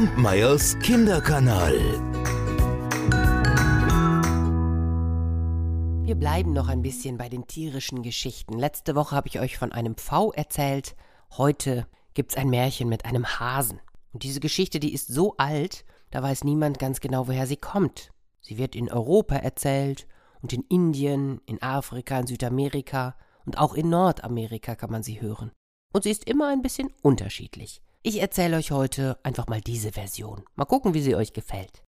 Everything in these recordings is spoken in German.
Kampmeyers Kinderkanal. Wir bleiben noch ein bisschen bei den tierischen Geschichten. Letzte Woche habe ich euch von einem Pfau erzählt. Heute gibt es ein Märchen mit einem Hasen. Und diese Geschichte, die ist so alt, da weiß niemand ganz genau, woher sie kommt. Sie wird in Europa erzählt und in Indien, in Afrika, in Südamerika und auch in Nordamerika kann man sie hören. Und sie ist immer ein bisschen unterschiedlich. Ich erzähle euch heute einfach mal diese Version. Mal gucken, wie sie euch gefällt.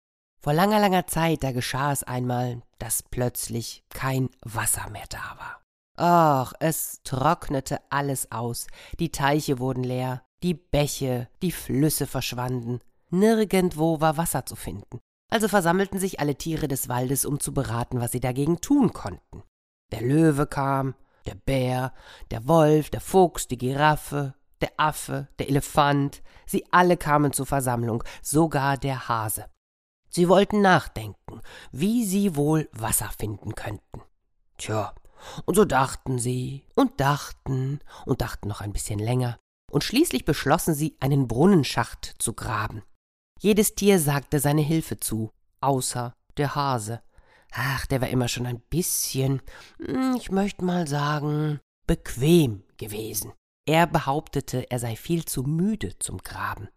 Vor langer, langer Zeit, da geschah es einmal, dass plötzlich kein Wasser mehr da war. Ach, es trocknete alles aus, die Teiche wurden leer, die Bäche, die Flüsse verschwanden, nirgendwo war Wasser zu finden. Also versammelten sich alle Tiere des Waldes, um zu beraten, was sie dagegen tun konnten. Der Löwe kam, der Bär, der Wolf, der Fuchs, die Giraffe, der Affe, der Elefant, sie alle kamen zur Versammlung, sogar der Hase. Sie wollten nachdenken, wie sie wohl Wasser finden könnten. Tja, und so dachten sie und dachten und dachten noch ein bisschen länger, und schließlich beschlossen sie, einen Brunnenschacht zu graben. Jedes Tier sagte seine Hilfe zu, außer der Hase. Ach, der war immer schon ein bisschen, hm, ich möchte mal sagen, bequem gewesen. Er behauptete, er sei viel zu müde zum Graben.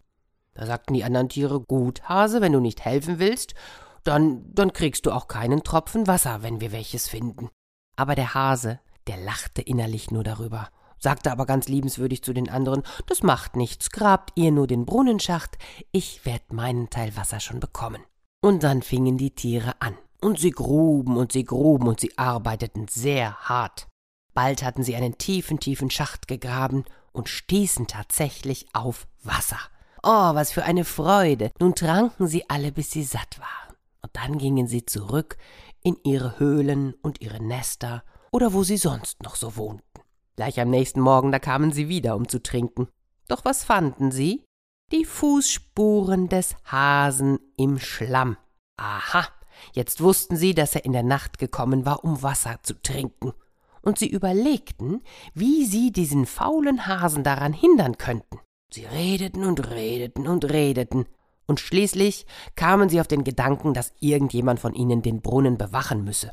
Da sagten die anderen Tiere, gut, Hase, wenn du nicht helfen willst, dann, dann kriegst du auch keinen Tropfen Wasser, wenn wir welches finden. Aber der Hase, der lachte innerlich nur darüber sagte aber ganz liebenswürdig zu den anderen, das macht nichts, grabt ihr nur den Brunnenschacht, ich werd meinen Teil Wasser schon bekommen. Und dann fingen die Tiere an. Und sie gruben und sie gruben und sie arbeiteten sehr hart. Bald hatten sie einen tiefen, tiefen Schacht gegraben und stießen tatsächlich auf Wasser. Oh, was für eine Freude. Nun tranken sie alle, bis sie satt waren. Und dann gingen sie zurück in ihre Höhlen und ihre Nester oder wo sie sonst noch so wohnten. Gleich am nächsten Morgen, da kamen sie wieder, um zu trinken. Doch was fanden sie? Die Fußspuren des Hasen im Schlamm. Aha, jetzt wussten sie, dass er in der Nacht gekommen war, um Wasser zu trinken. Und sie überlegten, wie sie diesen faulen Hasen daran hindern könnten. Sie redeten und redeten und redeten, und schließlich kamen sie auf den Gedanken, dass irgendjemand von ihnen den Brunnen bewachen müsse.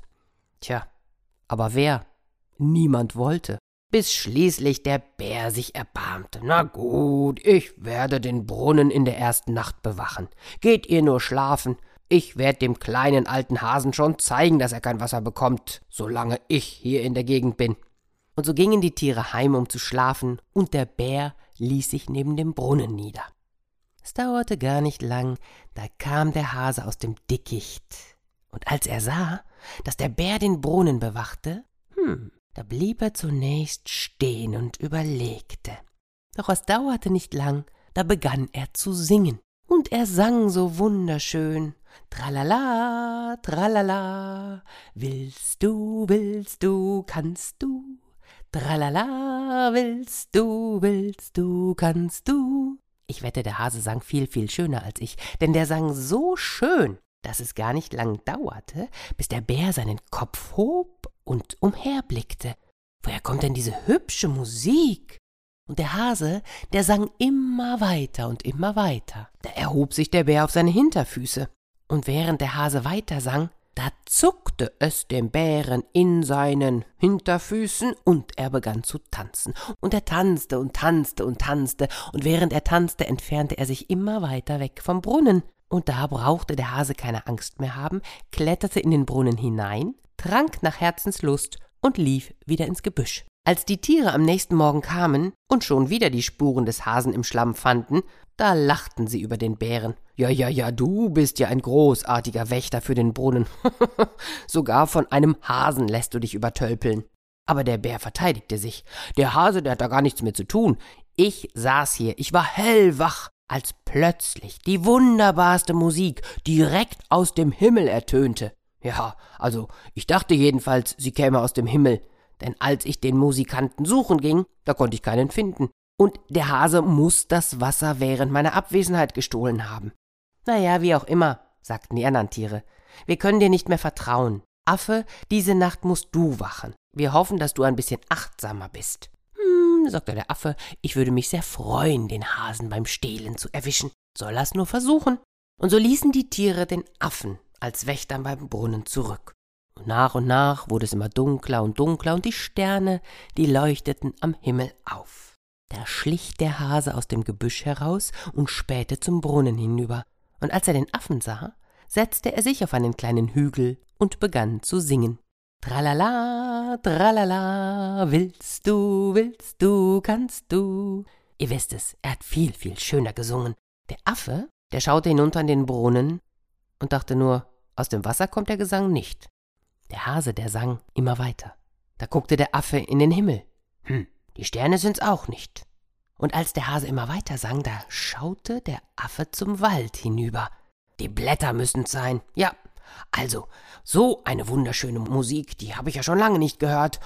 Tja, aber wer? Niemand wollte bis schließlich der Bär sich erbarmte. Na gut, ich werde den Brunnen in der ersten Nacht bewachen. Geht ihr nur schlafen, ich werde dem kleinen alten Hasen schon zeigen, dass er kein Wasser bekommt, solange ich hier in der Gegend bin. Und so gingen die Tiere heim, um zu schlafen, und der Bär ließ sich neben dem Brunnen nieder. Es dauerte gar nicht lang, da kam der Hase aus dem Dickicht. Und als er sah, dass der Bär den Brunnen bewachte, hm, da blieb er zunächst stehen und überlegte. Doch es dauerte nicht lang, da begann er zu singen. Und er sang so wunderschön. Tralala, tralala, willst du, willst du, kannst du. Tralala, willst du, willst du, kannst du. Ich wette, der Hase sang viel, viel schöner als ich, denn der sang so schön, dass es gar nicht lang dauerte, bis der Bär seinen Kopf hob und umherblickte. Woher kommt denn diese hübsche Musik? Und der Hase, der sang immer weiter und immer weiter. Da erhob sich der Bär auf seine Hinterfüße. Und während der Hase weiter sang, da zuckte es dem Bären in seinen Hinterfüßen und er begann zu tanzen. Und er tanzte und tanzte und tanzte, und während er tanzte, entfernte er sich immer weiter weg vom Brunnen. Und da brauchte der Hase keine Angst mehr haben, kletterte in den Brunnen hinein, trank nach Herzenslust und lief wieder ins Gebüsch. Als die Tiere am nächsten Morgen kamen und schon wieder die Spuren des Hasen im Schlamm fanden, da lachten sie über den Bären. Ja, ja, ja, du bist ja ein großartiger Wächter für den Brunnen. Sogar von einem Hasen lässt du dich übertölpeln. Aber der Bär verteidigte sich. Der Hase, der hat da gar nichts mehr zu tun. Ich saß hier, ich war hellwach, als plötzlich die wunderbarste Musik direkt aus dem Himmel ertönte. Ja, also ich dachte jedenfalls, sie käme aus dem Himmel, denn als ich den Musikanten suchen ging, da konnte ich keinen finden. Und der Hase muss das Wasser während meiner Abwesenheit gestohlen haben. Na ja, wie auch immer, sagten die anderen Tiere. Wir können dir nicht mehr vertrauen. Affe, diese Nacht musst du wachen. Wir hoffen, dass du ein bisschen achtsamer bist. Hm, sagte der Affe, ich würde mich sehr freuen, den Hasen beim Stehlen zu erwischen. Soll er's nur versuchen. Und so ließen die Tiere den Affen als Wächtern beim Brunnen zurück. Und nach und nach wurde es immer dunkler und dunkler und die Sterne, die leuchteten am Himmel auf. Da schlich der Hase aus dem Gebüsch heraus und spähte zum Brunnen hinüber. Und als er den Affen sah, setzte er sich auf einen kleinen Hügel und begann zu singen. Tralala, tralala, willst du, willst du, kannst du. Ihr wisst es, er hat viel, viel schöner gesungen. Der Affe, der schaute hinunter in den Brunnen und dachte nur, aus dem Wasser kommt der Gesang nicht. Der Hase, der sang immer weiter. Da guckte der Affe in den Himmel. Hm, die Sterne sind's auch nicht. Und als der Hase immer weiter sang, da schaute der Affe zum Wald hinüber. Die Blätter müssen's sein. Ja, also, so eine wunderschöne Musik, die habe ich ja schon lange nicht gehört.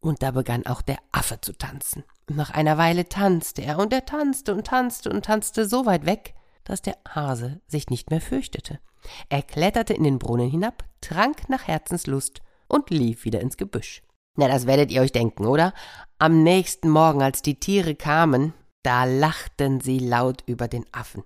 Und da begann auch der Affe zu tanzen. Nach einer Weile tanzte er und er tanzte und tanzte und tanzte so weit weg, dass der Hase sich nicht mehr fürchtete. Er kletterte in den Brunnen hinab, trank nach Herzenslust und lief wieder ins Gebüsch. Na, das werdet ihr euch denken, oder? Am nächsten Morgen, als die Tiere kamen, da lachten sie laut über den Affen.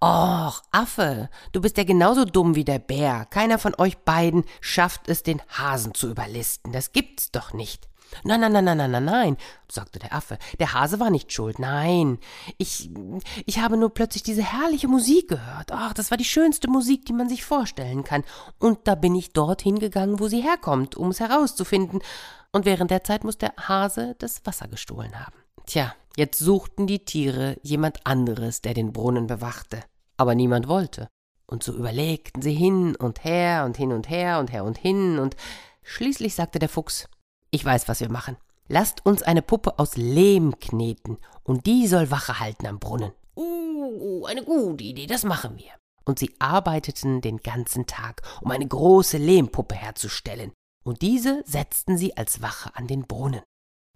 Och, Affe, du bist ja genauso dumm wie der Bär. Keiner von euch beiden schafft es, den Hasen zu überlisten. Das gibt's doch nicht. Nein, nein, nein, nein, nein, nein, nein, sagte der Affe. Der Hase war nicht schuld. Nein. Ich, ich habe nur plötzlich diese herrliche Musik gehört. Ach, das war die schönste Musik, die man sich vorstellen kann. Und da bin ich dorthin gegangen, wo sie herkommt, um es herauszufinden. Und während der Zeit muss der Hase das Wasser gestohlen haben. Tja, Jetzt suchten die Tiere jemand anderes, der den Brunnen bewachte. Aber niemand wollte. Und so überlegten sie hin und her und hin und her und her und hin, und schließlich sagte der Fuchs Ich weiß, was wir machen. Lasst uns eine Puppe aus Lehm kneten, und die soll Wache halten am Brunnen. Uh, eine gute Idee, das machen wir. Und sie arbeiteten den ganzen Tag, um eine große Lehmpuppe herzustellen, und diese setzten sie als Wache an den Brunnen.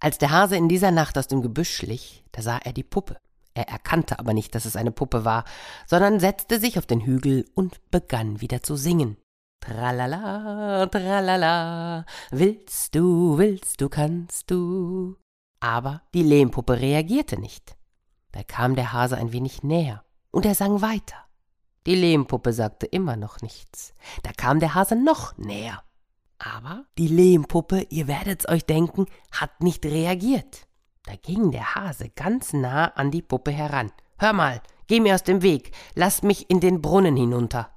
Als der Hase in dieser Nacht aus dem Gebüsch schlich, da sah er die Puppe. Er erkannte aber nicht, dass es eine Puppe war, sondern setzte sich auf den Hügel und begann wieder zu singen. Tralala, tralala, willst du, willst du, kannst du. Aber die Lehmpuppe reagierte nicht. Da kam der Hase ein wenig näher und er sang weiter. Die Lehmpuppe sagte immer noch nichts. Da kam der Hase noch näher aber die Lehmpuppe, ihr werdet's euch denken, hat nicht reagiert. Da ging der Hase ganz nah an die Puppe heran. Hör mal, geh mir aus dem Weg, lass mich in den Brunnen hinunter.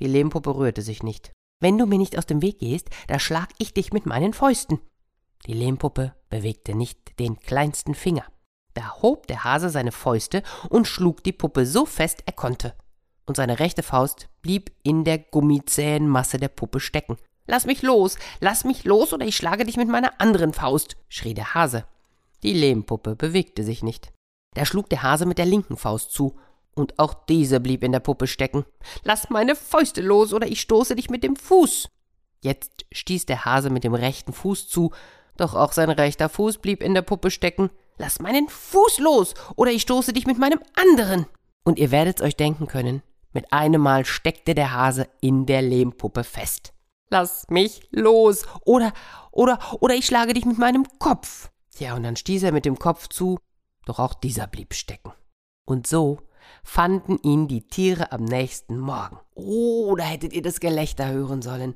Die Lehmpuppe rührte sich nicht. Wenn du mir nicht aus dem Weg gehst, da schlag ich dich mit meinen Fäusten. Die Lehmpuppe bewegte nicht den kleinsten Finger. Da hob der Hase seine Fäuste und schlug die Puppe so fest er konnte. Und seine rechte Faust blieb in der gummizähen Masse der Puppe stecken. Lass mich los, lass mich los, oder ich schlage dich mit meiner anderen Faust, schrie der Hase. Die Lehmpuppe bewegte sich nicht. Da schlug der Hase mit der linken Faust zu, und auch diese blieb in der Puppe stecken. Lass meine Fäuste los, oder ich stoße dich mit dem Fuß. Jetzt stieß der Hase mit dem rechten Fuß zu, doch auch sein rechter Fuß blieb in der Puppe stecken. Lass meinen Fuß los, oder ich stoße dich mit meinem anderen. Und ihr werdet's euch denken können, mit einem Mal steckte der Hase in der Lehmpuppe fest. Lass mich los. Oder, oder, oder ich schlage dich mit meinem Kopf. Ja, und dann stieß er mit dem Kopf zu, doch auch dieser blieb stecken. Und so fanden ihn die Tiere am nächsten Morgen. Oh, da hättet ihr das Gelächter hören sollen.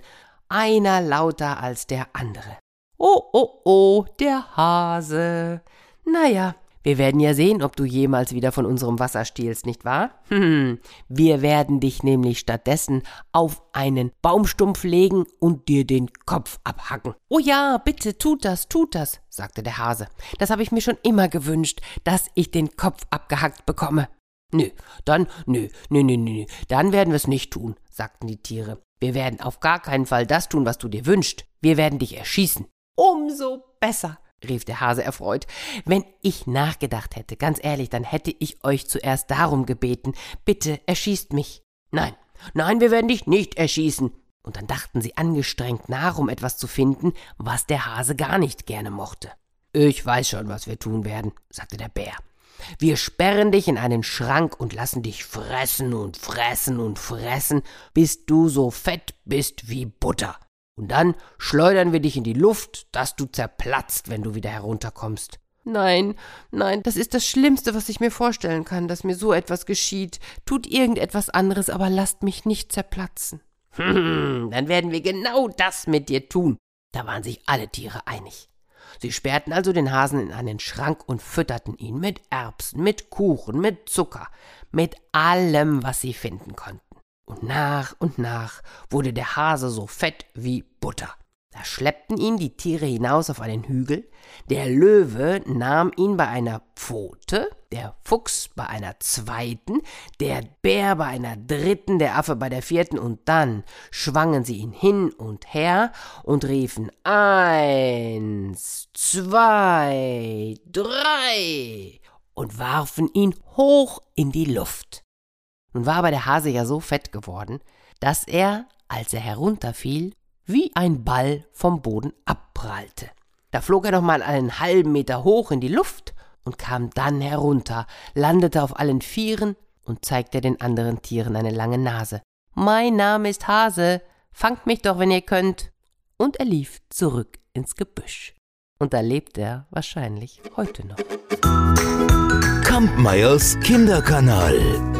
Einer lauter als der andere. Oh, oh, oh, der Hase. Naja, wir werden ja sehen, ob du jemals wieder von unserem Wasser stiehlst, nicht wahr? Hm, wir werden dich nämlich stattdessen auf einen Baumstumpf legen und dir den Kopf abhacken. Oh ja, bitte, tut das, tut das, sagte der Hase. Das habe ich mir schon immer gewünscht, dass ich den Kopf abgehackt bekomme. Nö, dann, nö, nö, nö, nö, dann werden wir es nicht tun, sagten die Tiere. Wir werden auf gar keinen Fall das tun, was du dir wünschst. Wir werden dich erschießen. Umso besser, rief der Hase erfreut. Wenn ich nachgedacht hätte, ganz ehrlich, dann hätte ich euch zuerst darum gebeten. Bitte erschießt mich. Nein, nein, wir werden dich nicht erschießen. Und dann dachten sie angestrengt nach, um etwas zu finden, was der Hase gar nicht gerne mochte. Ich weiß schon, was wir tun werden, sagte der Bär. Wir sperren dich in einen Schrank und lassen dich fressen und fressen und fressen, bis du so fett bist wie Butter. Und dann schleudern wir dich in die Luft, dass du zerplatzt, wenn du wieder herunterkommst. Nein, nein, das ist das Schlimmste, was ich mir vorstellen kann, dass mir so etwas geschieht. Tut irgendetwas anderes, aber lasst mich nicht zerplatzen. Hm, dann werden wir genau das mit dir tun. Da waren sich alle Tiere einig. Sie sperrten also den Hasen in einen Schrank und fütterten ihn mit Erbsen, mit Kuchen, mit Zucker, mit allem, was sie finden konnten. Und nach und nach wurde der Hase so fett wie Butter. Da schleppten ihn die Tiere hinaus auf einen Hügel, der Löwe nahm ihn bei einer Pfote, der Fuchs bei einer zweiten, der Bär bei einer dritten, der Affe bei der vierten, und dann schwangen sie ihn hin und her und riefen eins, zwei, drei und warfen ihn hoch in die Luft. Nun war aber der Hase ja so fett geworden, dass er, als er herunterfiel, wie ein Ball vom Boden abprallte. Da flog er noch mal einen halben Meter hoch in die Luft und kam dann herunter, landete auf allen Vieren und zeigte den anderen Tieren eine lange Nase. Mein Name ist Hase, fangt mich doch, wenn ihr könnt. Und er lief zurück ins Gebüsch. Und da lebt er wahrscheinlich heute noch. Kampmeyers Kinderkanal.